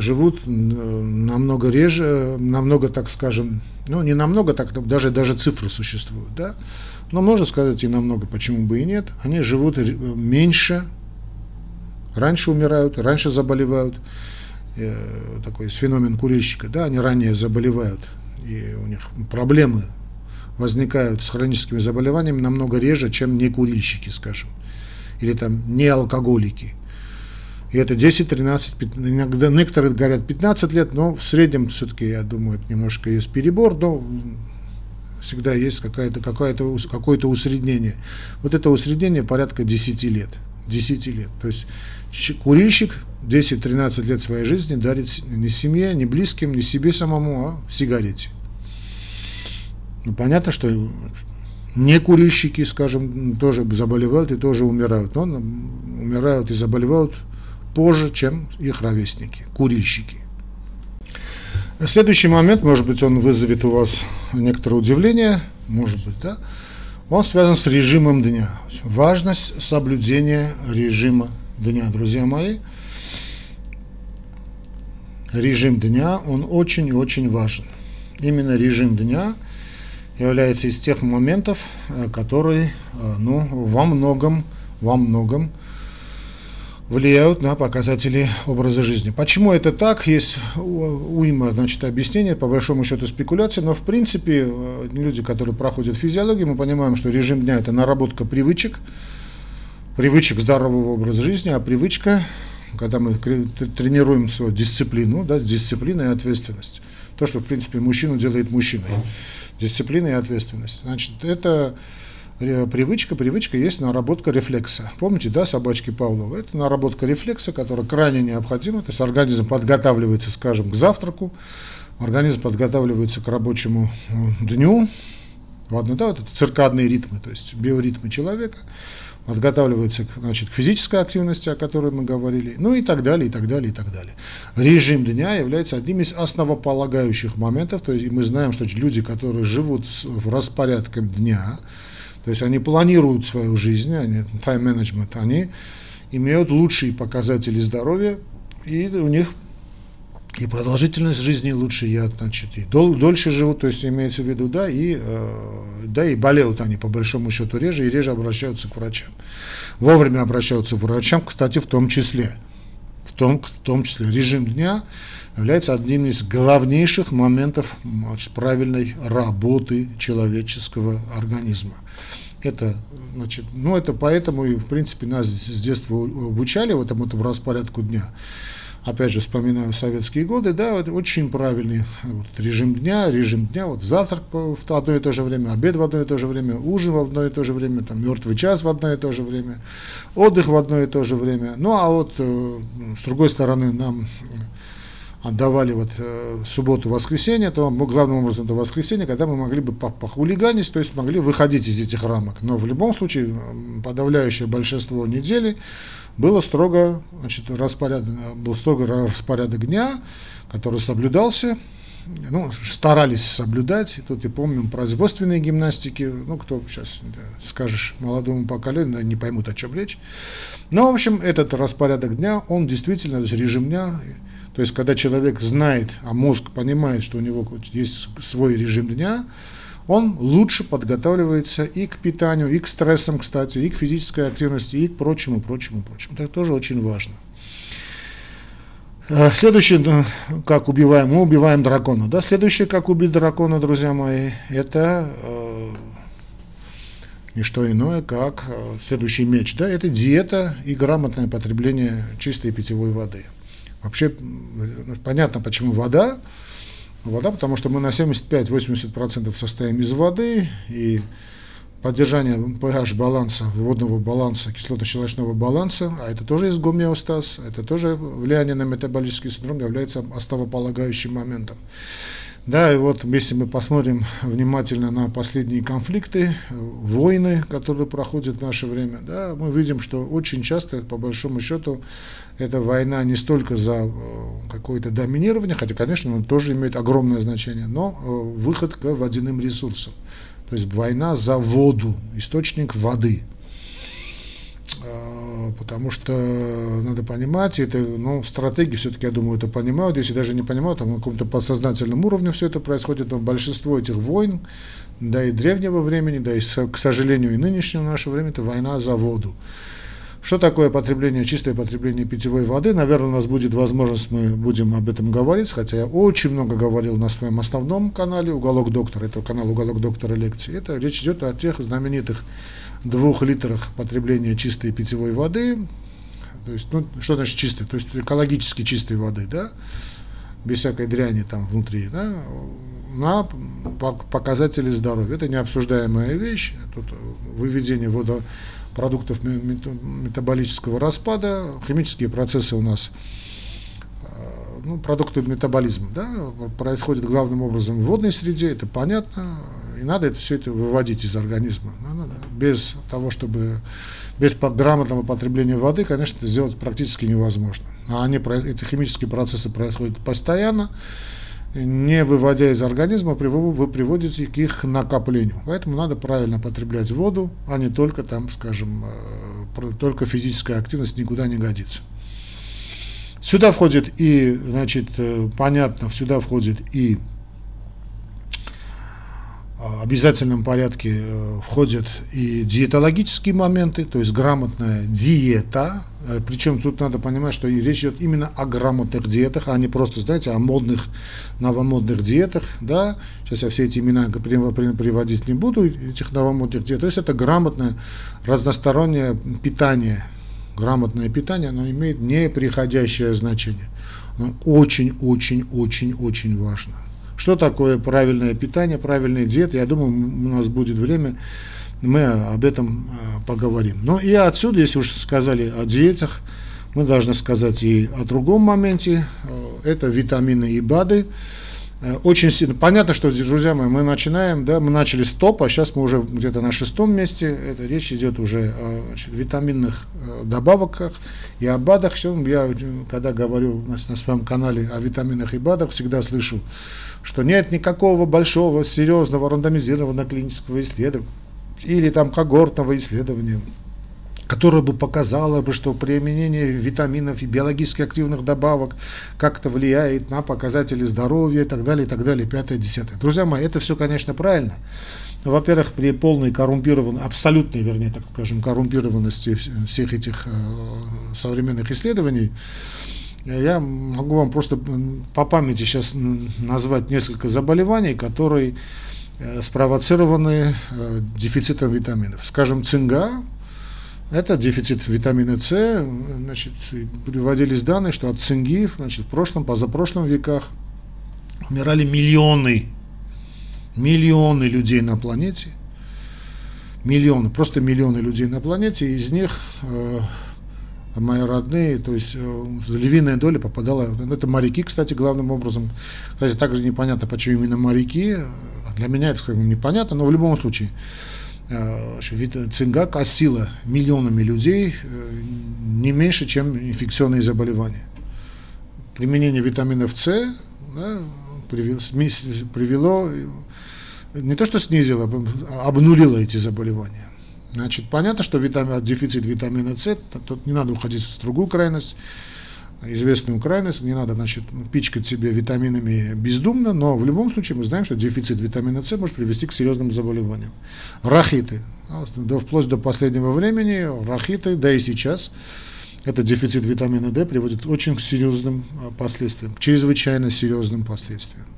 живут э, намного реже, намного, так скажем, ну не намного, так даже даже цифры существуют, да, но можно сказать и намного, почему бы и нет, они живут меньше, раньше умирают, раньше заболевают, э, такой феномен курильщика, да, они ранее заболевают, и у них проблемы возникают с хроническими заболеваниями намного реже, чем не курильщики, скажем, или там не алкоголики. И это 10, 13, 15, иногда некоторые говорят 15 лет, но в среднем все-таки, я думаю, это немножко есть перебор, но всегда есть какое-то какое -то, какое -то усреднение. Вот это усреднение порядка 10 лет. 10 лет. То есть курильщик 10-13 лет своей жизни дарит не семье, не близким, не себе самому, а сигарете. Ну, понятно, что не курильщики, скажем, тоже заболевают и тоже умирают, но умирают и заболевают позже, чем их ровесники, курильщики. Следующий момент, может быть, он вызовет у вас некоторое удивление, может быть, да, он связан с режимом дня. Важность соблюдения режима дня, друзья мои. Режим дня, он очень и очень важен. Именно режим дня является из тех моментов, э, которые э, ну, во многом, во многом влияют на показатели образа жизни. Почему это так? Есть уйма значит, объяснений, по большому счету спекуляции, но в принципе э, люди, которые проходят физиологию, мы понимаем, что режим дня – это наработка привычек, привычек здорового образа жизни, а привычка, когда мы тренируем свою дисциплину, да, дисциплина и ответственность. То, что, в принципе, мужчину делает мужчиной. Дисциплина и ответственность. Значит, это привычка, привычка есть наработка рефлекса. Помните, да, собачки Павлова? Это наработка рефлекса, которая крайне необходима. То есть организм подготавливается, скажем, к завтраку, организм подготавливается к рабочему э, дню. Ладно, да, вот это циркадные ритмы, то есть биоритмы человека подготавливается значит, к физической активности, о которой мы говорили, ну и так далее, и так далее, и так далее. Режим дня является одним из основополагающих моментов, то есть мы знаем, что люди, которые живут в распорядке дня, то есть они планируют свою жизнь, они management, они имеют лучшие показатели здоровья, и у них и продолжительность жизни лучше, я, значит, и дол, дольше живут, то есть имеется в виду, да, и, э, да, и болеют они по большому счету реже, и реже обращаются к врачам. Вовремя обращаются к врачам, кстати, в том числе. В том, в том числе режим дня является одним из главнейших моментов значит, правильной работы человеческого организма. Это, значит, ну, это поэтому и, в принципе, нас с детства обучали вот этому, этому распорядку дня. Опять же, вспоминаю советские годы, да, вот очень правильный вот, режим дня, режим дня, вот завтрак в одно и то же время, обед в одно и то же время, ужин в одно и то же время, там, мертвый час в одно и то же время, отдых в одно и то же время. Ну, а вот, э, с другой стороны, нам отдавали вот э, субботу, воскресенье, то мы главным образом до воскресенья, когда мы могли бы похулиганить, то есть могли выходить из этих рамок. Но в любом случае подавляющее большинство недели было строго, значит, распорядок, был строго распорядок дня, который соблюдался, ну, старались соблюдать. Тут и помним производственные гимнастики, ну, кто сейчас да, скажешь молодому поколению, не поймут, о чем речь. Но, в общем, этот распорядок дня, он действительно, то есть режим дня, то есть, когда человек знает, а мозг понимает, что у него есть свой режим дня, он лучше подготавливается и к питанию, и к стрессам, кстати, и к физической активности, и к прочему, прочему, прочему. Это тоже очень важно. Э, следующее, как убиваем, мы убиваем дракона. Да? Следующее, как убить дракона, друзья мои, это э, не что иное, как э, следующий меч. Да? Это диета и грамотное потребление чистой питьевой воды. Вообще понятно, почему вода. Вода, потому что мы на 75-80% состоим из воды, и поддержание pH баланса, водного баланса, кислотно-щелочного баланса, а это тоже есть гомеостаз, это тоже влияние на метаболический синдром является основополагающим моментом. Да, и вот если мы посмотрим внимательно на последние конфликты, войны, которые проходят в наше время, да, мы видим, что очень часто, по большому счету, эта война не столько за э, какое-то доминирование, хотя, конечно, он тоже имеет огромное значение, но э, выход к водяным ресурсам. То есть война за воду, источник воды. Потому что надо понимать, это, ну, стратегии все-таки, я думаю, это понимают, если даже не понимают, то на каком-то подсознательном уровне все это происходит, но большинство этих войн, да и древнего времени, да и, к сожалению, и нынешнего нашего времени, это война за воду. Что такое потребление, чистое потребление питьевой воды? Наверное, у нас будет возможность, мы будем об этом говорить, хотя я очень много говорил на своем основном канале «Уголок доктора», это канал «Уголок доктора лекции». Это речь идет о тех знаменитых двух литрах потребления чистой питьевой воды, то есть, ну, что значит чистой? То есть экологически чистой воды, да, без всякой дряни там внутри, да, на показатели здоровья. Это необсуждаемая вещь. Тут выведение водопродуктов метаболического распада, химические процессы у нас э, ну, продукты метаболизма, да, происходят главным образом в водной среде, это понятно, и надо это все это выводить из организма. Без того, чтобы без грамотного потребления воды, конечно, это сделать практически невозможно. А они, эти химические процессы происходят постоянно, не выводя из организма, вы приводите к их накоплению. Поэтому надо правильно потреблять воду, а не только там, скажем, э, только физическая активность никуда не годится. Сюда входит и, значит, э, понятно, сюда входит и обязательном порядке э, входят и диетологические моменты, то есть грамотная диета. Э, Причем тут надо понимать, что речь идет именно о грамотных диетах, а не просто, знаете, о модных, новомодных диетах. Да? Сейчас я все эти имена приводить не буду, этих новомодных диет. То есть это грамотное, разностороннее питание. Грамотное питание, оно имеет неприходящее значение. Очень-очень-очень-очень важно. Что такое правильное питание, правильный диет? Я думаю, у нас будет время, мы об этом э, поговорим. Но и отсюда, если уж сказали о диетах, мы должны сказать и о другом моменте. Э, это витамины и БАДы. Э, очень сильно. Понятно, что, друзья мои, мы начинаем, да, мы начали с топа, сейчас мы уже где-то на шестом месте. Это речь идет уже о значит, витаминных добавках и о БАДах. Я, когда говорю на, на своем канале о витаминах и БАДах, всегда слышу что нет никакого большого, серьезного рандомизированного клинического исследования или там когортного исследования, которое бы показало бы, что применение витаминов и биологически активных добавок как-то влияет на показатели здоровья и так далее, и так далее, пятое, десятое. Друзья мои, это все, конечно, правильно. Но, во-первых, при полной коррумпированности, абсолютной, вернее, так скажем, коррумпированности всех этих э, современных исследований, я могу вам просто по памяти сейчас назвать несколько заболеваний, которые э, спровоцированы э, дефицитом витаминов. Скажем, цинга – это дефицит витамина С. Значит, приводились данные, что от цинги значит, в прошлом, позапрошлом веках умирали миллионы, миллионы людей на планете. Миллионы, просто миллионы людей на планете, из них э, мои родные, то есть э, львиная доля попадала, ну, это моряки, кстати, главным образом. Кстати, также непонятно, почему именно моряки, для меня это сказать, непонятно, но в любом случае, э, цинга косила миллионами людей э, не меньше, чем инфекционные заболевания. Применение витаминов С да, привело не то что снизило, а обнулило эти заболевания. Значит, понятно, что витамин, дефицит витамина С, тут не надо уходить в другую крайность, известную крайность, не надо, значит, пичкать себе витаминами бездумно, но в любом случае мы знаем, что дефицит витамина С может привести к серьезным заболеваниям. Рахиты, да, вплоть до последнего времени, рахиты, да и сейчас, это дефицит витамина D приводит к очень серьезным а, последствиям, чрезвычайно серьезным последствиям.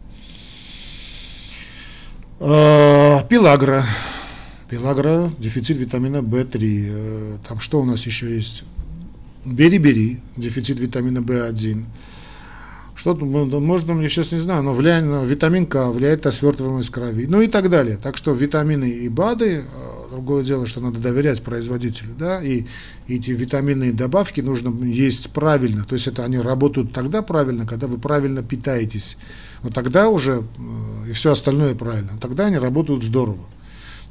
А, пилагра. Пелагра, дефицит витамина В3. Э, там что у нас еще есть? Бери-бери, дефицит витамина В1. Что тут, можно, я сейчас не знаю, но влияет, витамин К влияет на свертываемость крови, ну и так далее. Так что витамины и БАДы, э, другое дело, что надо доверять производителю, да, и эти витаминные добавки нужно есть правильно, то есть это они работают тогда правильно, когда вы правильно питаетесь. Вот тогда уже э, и все остальное правильно, тогда они работают здорово.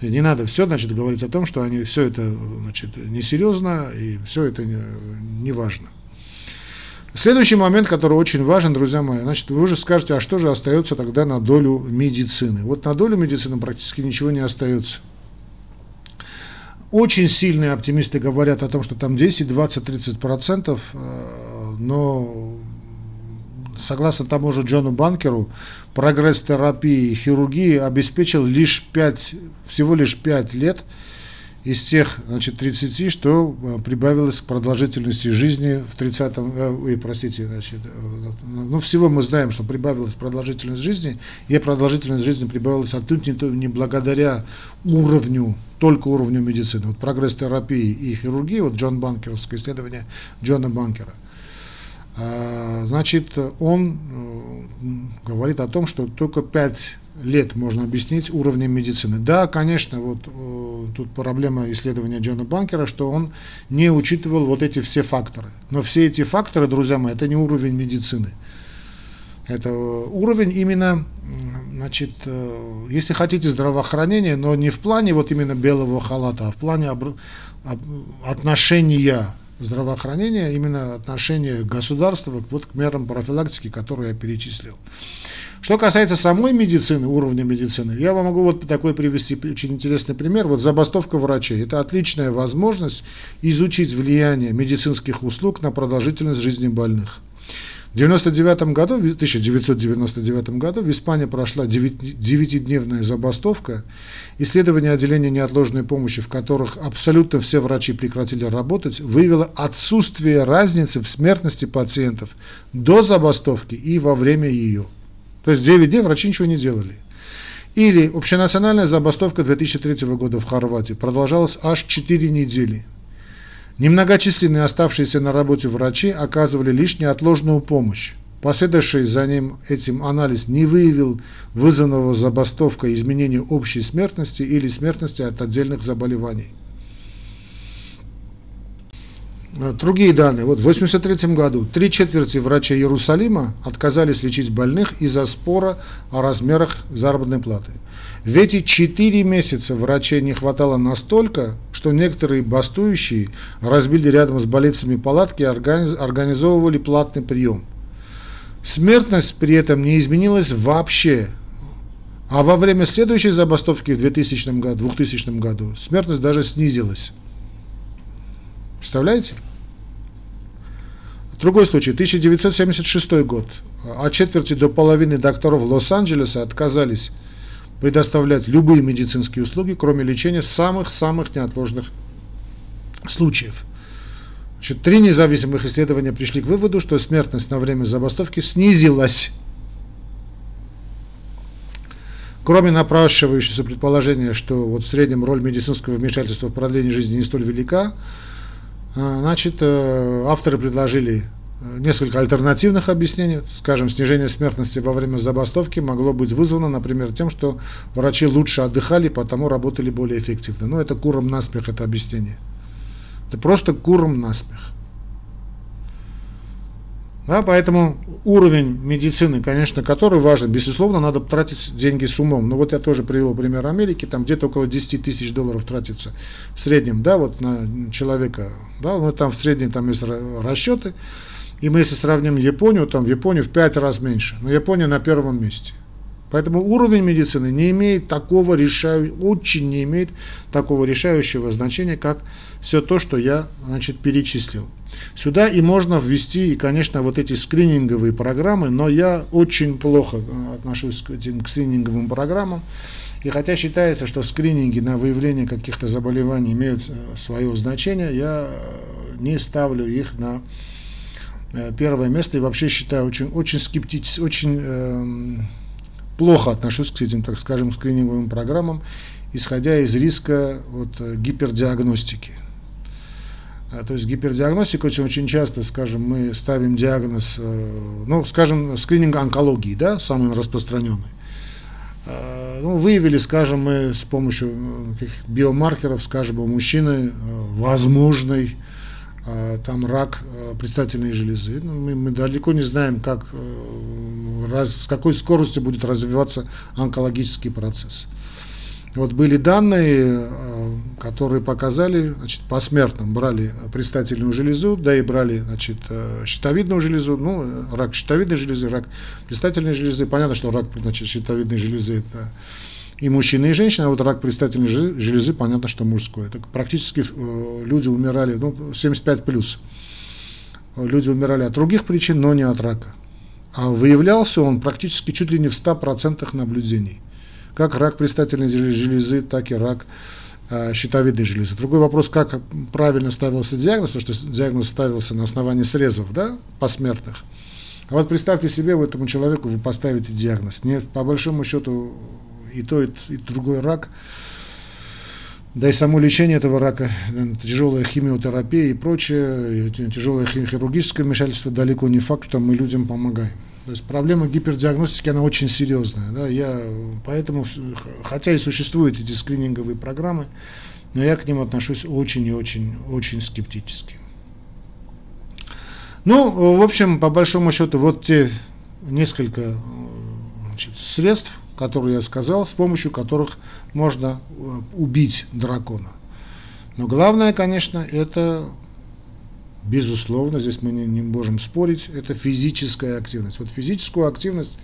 Не надо все, значит, говорить о том, что они все это, значит, несерьезно и все это не, важно. Следующий момент, который очень важен, друзья мои, значит, вы уже скажете, а что же остается тогда на долю медицины? Вот на долю медицины практически ничего не остается. Очень сильные оптимисты говорят о том, что там 10, 20, 30 процентов, э, но согласно тому же Джону Банкеру, прогресс терапии и хирургии обеспечил лишь 5, всего лишь 5 лет из тех значит, 30, что э, прибавилось к продолжительности жизни в 30-м, э, простите, значит, э, ну всего мы знаем, что прибавилась продолжительность жизни, и продолжительность жизни прибавилась отнюдь не, не благодаря уровню, только уровню медицины. Вот прогресс терапии и хирургии, вот Джон Банкеровское исследование Джона Банкера, значит, он говорит о том, что только 5 лет можно объяснить уровнем медицины. Да, конечно, вот э, тут проблема исследования Джона Банкера, что он не учитывал вот эти все факторы. Но все эти факторы, друзья мои, это не уровень медицины. Это уровень именно, значит, э, если хотите, здравоохранения, но не в плане вот именно белого халата, а в плане отношения здравоохранения, именно отношения государства вот к мерам профилактики, которые я перечислил. Что касается самой медицины, уровня медицины, я вам могу вот такой привести очень интересный пример. Вот забастовка врачей. Это отличная возможность изучить влияние медицинских услуг на продолжительность жизни больных. В 99 году, 1999 году в Испании прошла девятидневная забастовка, исследование отделения неотложной помощи, в которых абсолютно все врачи прекратили работать, выявило отсутствие разницы в смертности пациентов до забастовки и во время ее. То есть 9 дней врачи ничего не делали. Или общенациональная забастовка 2003 года в Хорватии продолжалась аж 4 недели. Немногочисленные оставшиеся на работе врачи оказывали лишь неотложную помощь. Последовавший за ним этим анализ не выявил вызванного забастовкой изменения общей смертности или смертности от отдельных заболеваний. Другие данные. Вот в 1983 году три четверти врачей Иерусалима отказались лечить больных из-за спора о размерах заработной платы. В эти четыре месяца врачей не хватало настолько, что некоторые бастующие разбили рядом с больницами палатки и организовывали платный прием. Смертность при этом не изменилась вообще. А во время следующей забастовки в 2000 году, 2000 году смертность даже снизилась. Представляете? Другой случай, 1976 год. От четверти до половины докторов Лос-Анджелеса отказались предоставлять любые медицинские услуги, кроме лечения самых-самых неотложных случаев. Значит, три независимых исследования пришли к выводу, что смертность на время забастовки снизилась. Кроме напрашивающегося предположения, что вот в среднем роль медицинского вмешательства в продление жизни не столь велика, а, значит, э, авторы предложили несколько альтернативных объяснений. Скажем, снижение смертности во время забастовки могло быть вызвано, например, тем, что врачи лучше отдыхали, потому работали более эффективно. Но это куром наспех, это объяснение. Это просто куром наспех. Да, поэтому уровень медицины, конечно, который важен, безусловно, надо тратить деньги с умом. Но вот я тоже привел пример Америки, там где-то около 10 тысяч долларов тратится в среднем, да, вот на человека, да, ну там в среднем там есть расчеты. И мы если сравним Японию, там в Японии в 5 раз меньше, но Япония на первом месте. Поэтому уровень медицины не имеет такого решающего, очень не имеет такого решающего значения, как все то, что я значит, перечислил. Сюда и можно ввести, и, конечно, вот эти скрининговые программы, но я очень плохо э, отношусь к этим к скрининговым программам. И хотя считается, что скрининги на выявление каких-то заболеваний имеют э, свое значение, я э, не ставлю их на первое место и вообще считаю очень, очень скептически, очень э, плохо отношусь к этим, так скажем, скрининговым программам, исходя из риска вот, гипердиагностики. А, то есть гипердиагностика очень, очень часто, скажем, мы ставим диагноз, э, ну, скажем, скрининг онкологии, да, самый распространенный. А, ну, выявили, скажем, мы с помощью э, биомаркеров, скажем, у мужчины э, возможный там рак предстательной железы. Ну, мы, мы далеко не знаем, как, раз, с какой скоростью будет развиваться онкологический процесс. Вот были данные, э, которые показали, значит, посмертно брали предстательную железу, да и брали, значит, э, щитовидную железу, ну, рак щитовидной железы, рак предстательной железы. Понятно, что рак, значит, щитовидной железы это и мужчина, и женщина, а вот рак предстательной железы, понятно, что мужской. Это практически э, люди умирали, ну, 75 плюс. Люди умирали от других причин, но не от рака. А выявлялся он практически чуть ли не в 100% наблюдений как рак предстательной железы, так и рак э, щитовидной железы. Другой вопрос, как правильно ставился диагноз, потому что диагноз ставился на основании срезов, да, посмертных. А вот представьте себе, в этому человеку вы поставите диагноз. Не, по большому счету и то, и, и другой рак, да и само лечение этого рака, тяжелая химиотерапия и прочее, тяжелое хирургическое вмешательство далеко не факт, что мы людям помогаем. То есть проблема гипердиагностики, она очень серьезная. Да? Я, поэтому, хотя и существуют эти скрининговые программы, но я к ним отношусь очень и очень, очень скептически. Ну, в общем, по большому счету, вот те несколько значит, средств, которые я сказал, с помощью которых можно э, убить дракона. Но главное, конечно, это, безусловно, здесь мы не, не можем спорить, это физическая активность. Вот физическую активность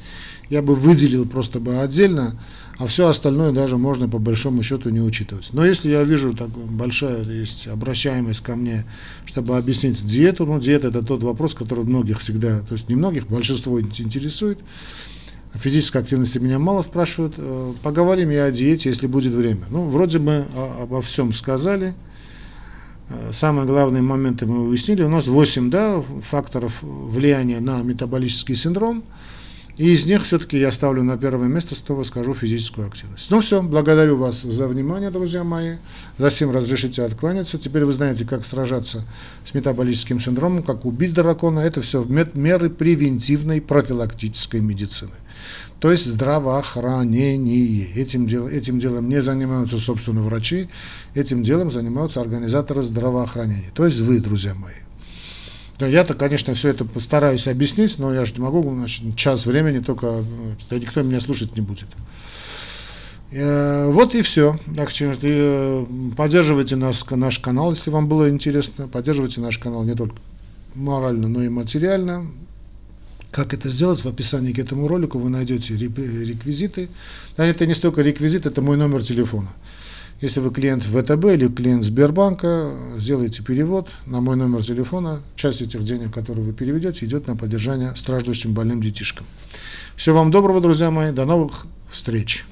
я бы выделил просто бы отдельно, а все остальное даже можно по большому счету не учитывать. Но если я вижу так большая есть обращаемость ко мне, чтобы объяснить диету, ну диета это тот вопрос, который многих всегда, то есть не многих, большинство интересует, физической активности меня мало спрашивают. Э, поговорим и о диете, если будет время. Ну, вроде бы обо всем сказали. Э, самые главные моменты мы выяснили. У нас 8 да, факторов влияния на метаболический синдром. И из них все-таки я ставлю на первое место, снова скажу, физическую активность. Ну все, благодарю вас за внимание, друзья мои. За всем разрешите откланяться. Теперь вы знаете, как сражаться с метаболическим синдромом, как убить дракона. Это все меры превентивной профилактической медицины то есть здравоохранение. Этим, дел, этим делом не занимаются, собственно, врачи, этим делом занимаются организаторы здравоохранения, то есть вы, друзья мои. Я-то, конечно, все это постараюсь объяснить, но я же не могу, значит, час времени только, да никто меня слушать не будет. Э, вот и все. Так, э, поддерживайте наш, наш канал, если вам было интересно. Поддерживайте наш канал не только морально, но и материально. Как это сделать? В описании к этому ролику вы найдете реквизиты. Это не столько реквизит, это мой номер телефона. Если вы клиент ВТБ или клиент Сбербанка, сделайте перевод на мой номер телефона. Часть этих денег, которые вы переведете, идет на поддержание страждущим больным детишкам. Всего вам доброго, друзья мои. До новых встреч.